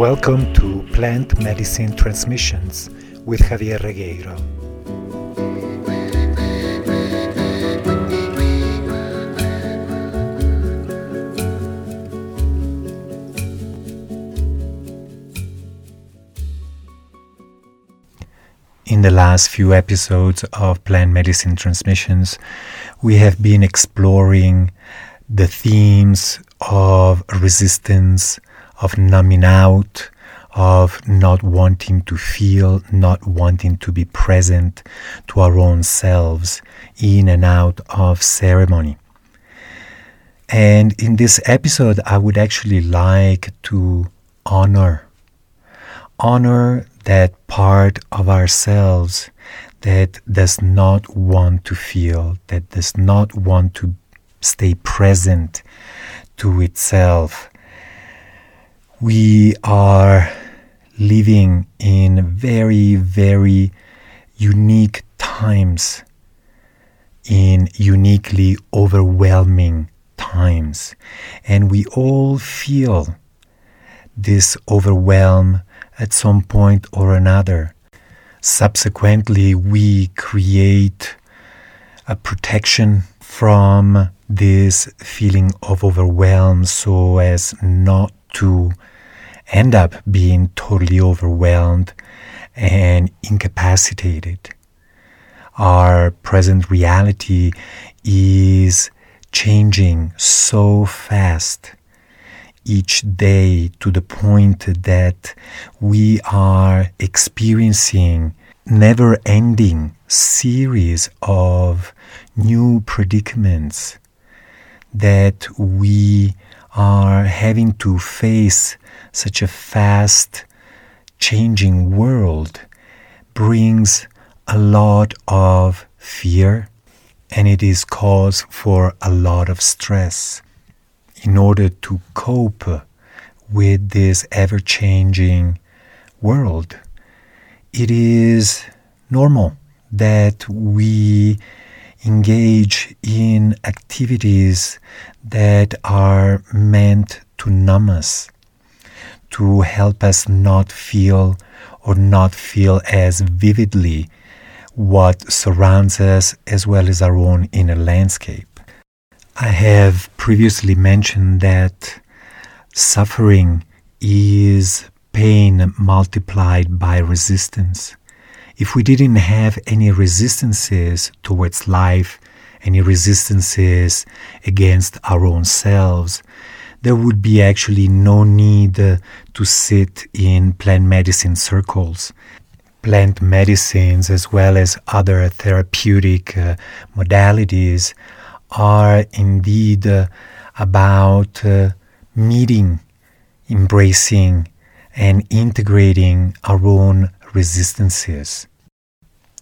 Welcome to Plant Medicine Transmissions with Javier Regueiro. In the last few episodes of Plant Medicine Transmissions, we have been exploring the themes of resistance, of numbing out, of not wanting to feel, not wanting to be present to our own selves in and out of ceremony. And in this episode, I would actually like to honor, honor that part of ourselves that does not want to feel, that does not want to stay present to itself, we are living in very, very unique times, in uniquely overwhelming times. And we all feel this overwhelm at some point or another. Subsequently, we create a protection from this feeling of overwhelm so as not to end up being totally overwhelmed and incapacitated. Our present reality is changing so fast each day to the point that we are experiencing never ending series of new predicaments that we are having to face such a fast changing world brings a lot of fear and it is cause for a lot of stress. In order to cope with this ever changing world it is normal that we engage in activities that are meant to numb us, to help us not feel or not feel as vividly what surrounds us as well as our own inner landscape. I have previously mentioned that suffering is pain multiplied by resistance if we didn't have any resistances towards life, any resistances against our own selves, there would be actually no need to sit in plant medicine circles. Plant medicines, as well as other therapeutic uh, modalities, are indeed uh, about uh, meeting, embracing, and integrating our own resistances.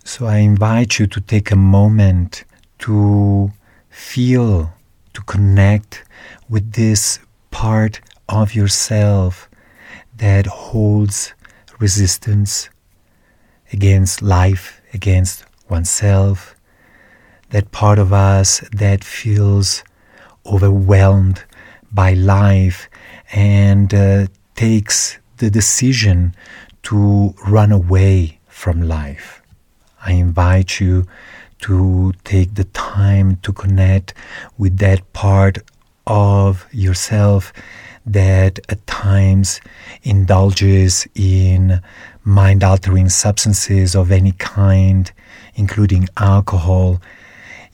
So I invite you to take a moment to feel, to connect with this part of yourself that holds resistance against life, against oneself, that part of us that feels overwhelmed by life and uh, takes the decision to run away from life. I invite you to take the time to connect with that part of yourself that at times indulges in mind altering substances of any kind, including alcohol,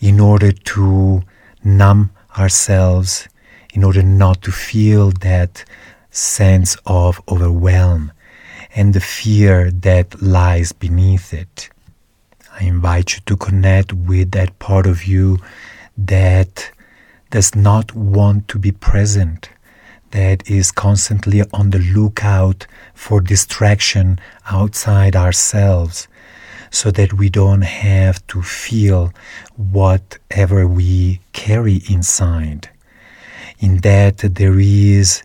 in order to numb ourselves, in order not to feel that sense of overwhelm and the fear that lies beneath it. I invite you to connect with that part of you that does not want to be present, that is constantly on the lookout for distraction outside ourselves, so that we don't have to feel whatever we carry inside. In that, there is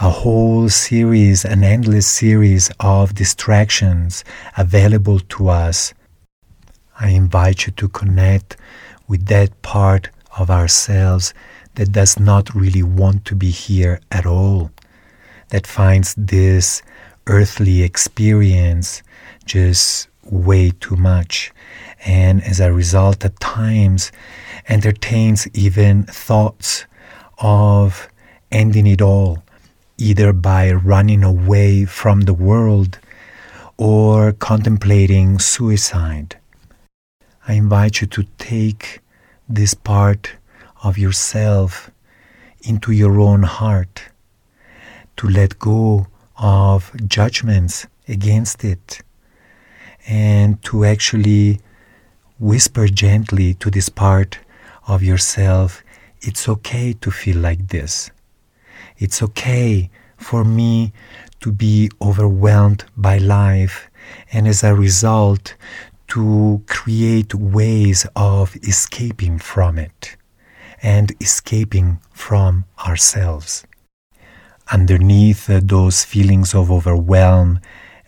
a whole series, an endless series of distractions available to us I invite you to connect with that part of ourselves that does not really want to be here at all, that finds this earthly experience just way too much and as a result at times entertains even thoughts of ending it all either by running away from the world or contemplating suicide. I invite you to take this part of yourself into your own heart, to let go of judgments against it, and to actually whisper gently to this part of yourself it's okay to feel like this. It's okay for me to be overwhelmed by life and as a result to create ways of escaping from it and escaping from ourselves. Underneath uh, those feelings of overwhelm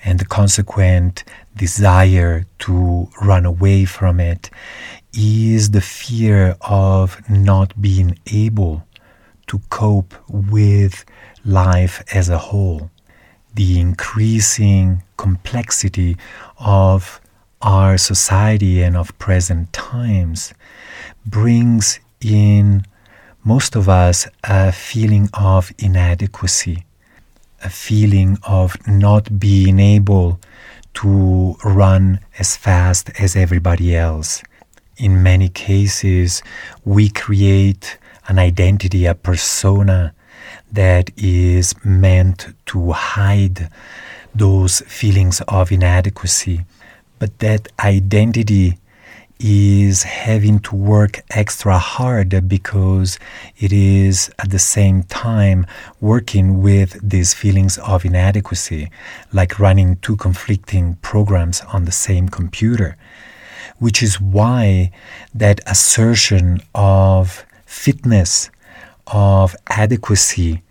and the consequent desire to run away from it is the fear of not being able to cope with life as a whole. The increasing complexity of our society and of present times brings in most of us a feeling of inadequacy, a feeling of not being able to run as fast as everybody else. In many cases, we create an identity, a persona that is meant to hide those feelings of inadequacy. But that identity is having to work extra hard because it is at the same time working with these feelings of inadequacy, like running two conflicting programs on the same computer, which is why that assertion of fitness, of adequacy,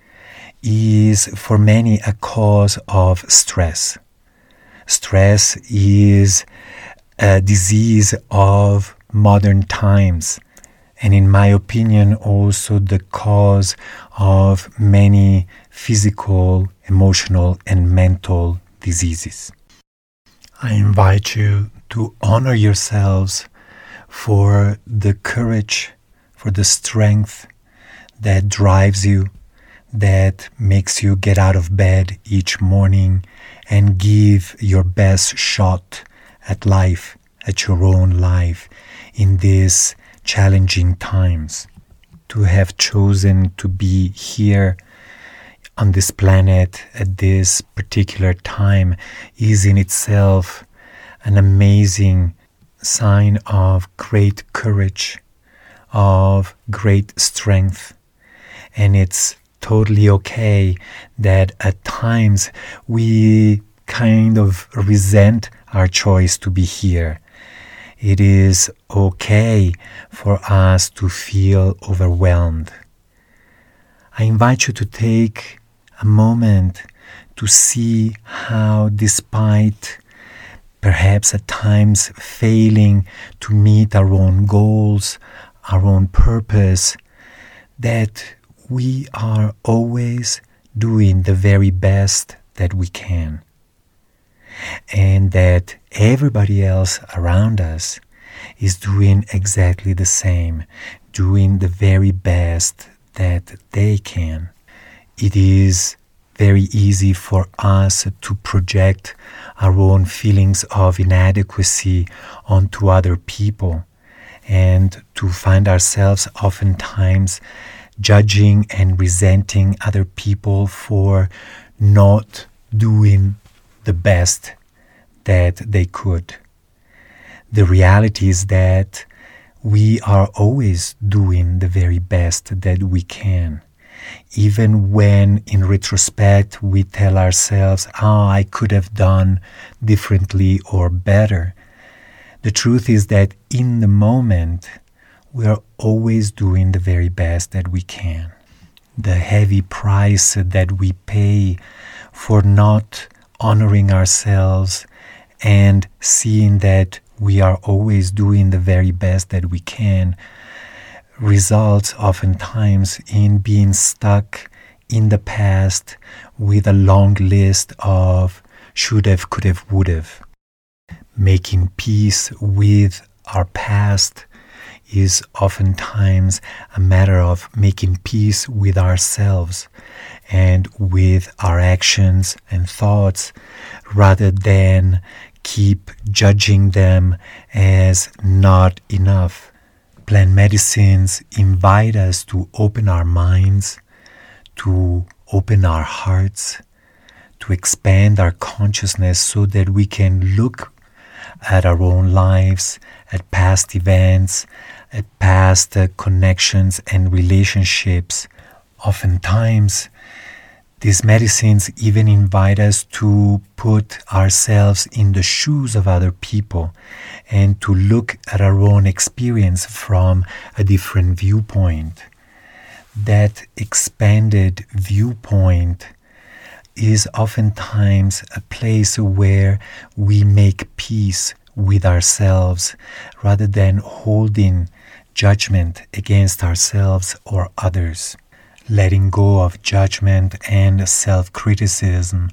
is for many a cause of stress. Stress is a disease of modern times, and in my opinion, also the cause of many physical, emotional, and mental diseases. I invite you to honor yourselves for the courage, for the strength that drives you, that makes you get out of bed each morning and give your best shot at life, at your own life in these challenging times. To have chosen to be here on this planet at this particular time is in itself an amazing sign of great courage, of great strength. And it's totally okay that at times we kind of resent our choice to be here. It is okay for us to feel overwhelmed. I invite you to take a moment to see how, despite perhaps at times failing to meet our own goals, our own purpose, that we are always doing the very best that we can and that everybody else around us is doing exactly the same, doing the very best that they can. It is very easy for us to project our own feelings of inadequacy onto other people and to find ourselves oftentimes judging and resenting other people for not doing the best that they could. The reality is that we are always doing the very best that we can. Even when in retrospect we tell ourselves, oh, I could have done differently or better. The truth is that in the moment, we are always doing the very best that we can. The heavy price that we pay for not honoring ourselves and seeing that we are always doing the very best that we can results oftentimes in being stuck in the past with a long list of should have, could have, would have. Making peace with our past is oftentimes a matter of making peace with ourselves and with our actions and thoughts rather than keep judging them as not enough. Plant medicines invite us to open our minds, to open our hearts, to expand our consciousness so that we can look at our own lives, at past events, past connections and relationships. Oftentimes, these medicines even invite us to put ourselves in the shoes of other people and to look at our own experience from a different viewpoint. That expanded viewpoint is oftentimes a place where we make peace with ourselves rather than holding judgment against ourselves or others. Letting go of judgment and self criticism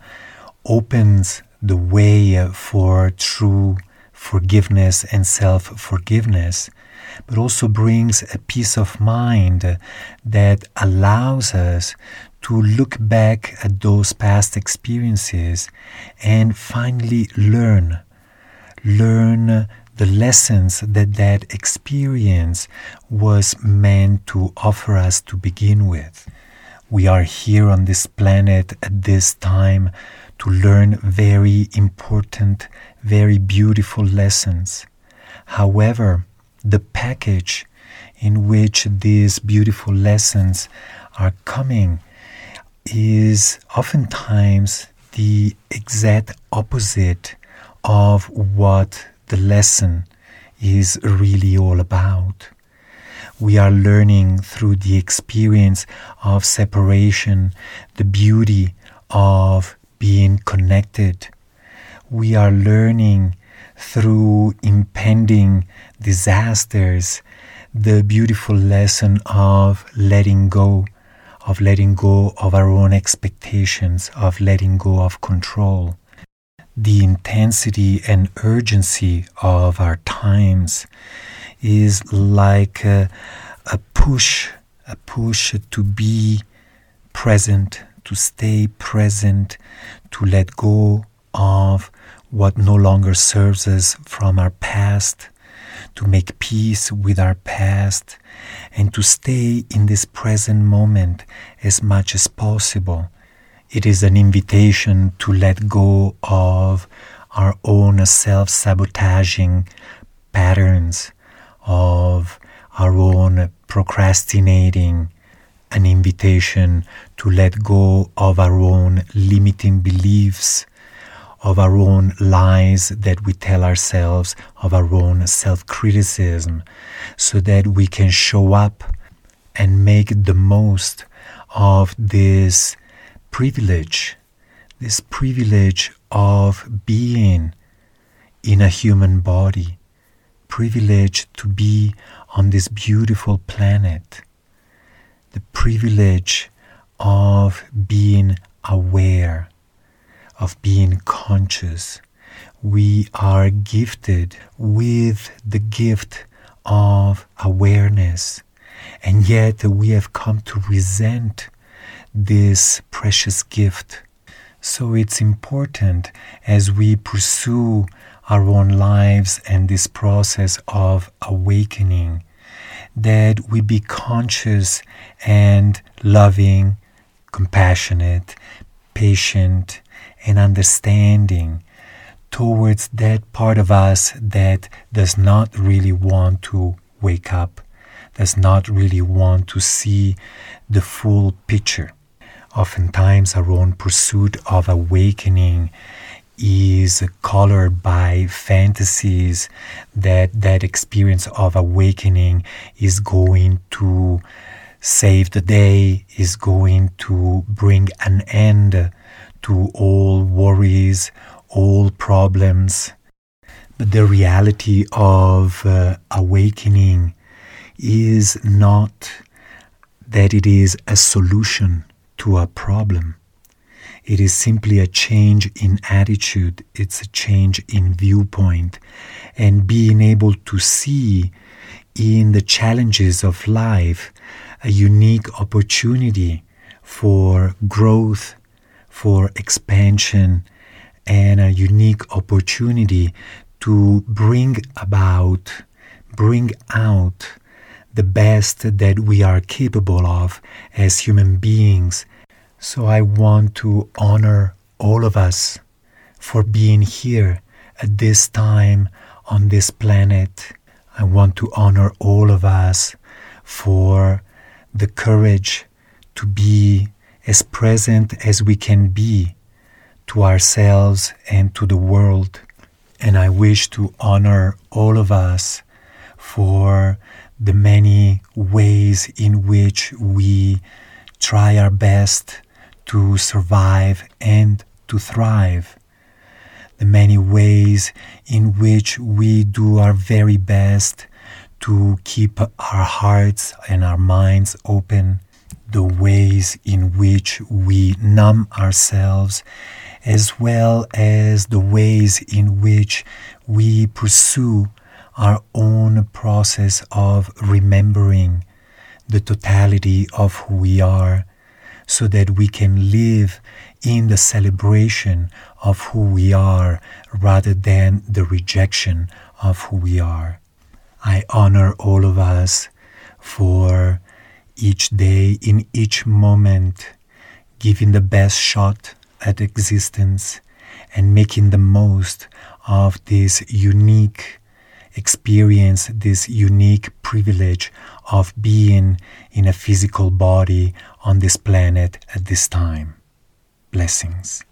opens the way for true forgiveness and self forgiveness, but also brings a peace of mind that allows us to look back at those past experiences and finally learn. Learn the lessons that that experience was meant to offer us to begin with. We are here on this planet at this time to learn very important, very beautiful lessons. However, the package in which these beautiful lessons are coming is oftentimes the exact opposite of what the lesson is really all about. We are learning through the experience of separation the beauty of being connected. We are learning through impending disasters the beautiful lesson of letting go of letting go of our own expectations, of letting go of control. The intensity and urgency of our times is like a, a push, a push to be present, to stay present, to let go of what no longer serves us from our past, to make peace with our past, and to stay in this present moment as much as possible. It is an invitation to let go of our own self sabotaging patterns, of our own procrastinating, an invitation to let go of our own limiting beliefs of our own lies that we tell ourselves, of our own self criticism, so that we can show up and make the most of this privilege, this privilege of being in a human body, privilege to be on this beautiful planet, the privilege of being aware of being conscious. We are gifted with the gift of awareness, and yet we have come to resent this precious gift. So it's important as we pursue our own lives and this process of awakening that we be conscious and loving, compassionate, patient, and understanding towards that part of us that does not really want to wake up, does not really want to see the full picture. Oftentimes, our own pursuit of awakening is colored by fantasies that that experience of awakening is going to save the day, is going to bring an end to all worries, all problems. But the reality of uh, awakening is not that it is a solution to a problem. It is simply a change in attitude, it's a change in viewpoint, and being able to see in the challenges of life a unique opportunity for growth, for expansion, and a unique opportunity to bring about, bring out the best that we are capable of as human beings. So I want to honor all of us for being here at this time on this planet. I want to honor all of us for the courage to be as present as we can be to ourselves and to the world. And I wish to honor all of us for the many ways in which we try our best to survive and to thrive. The many ways in which we do our very best to keep our hearts and our minds open, the ways in which we numb ourselves, as well as the ways in which we pursue our own process of remembering the totality of who we are so that we can live in the celebration of who we are rather than the rejection of who we are. I honor all of us for each day, in each moment, giving the best shot at existence and making the most of this unique experience, this unique privilege of being in a physical body on this planet at this time. Blessings.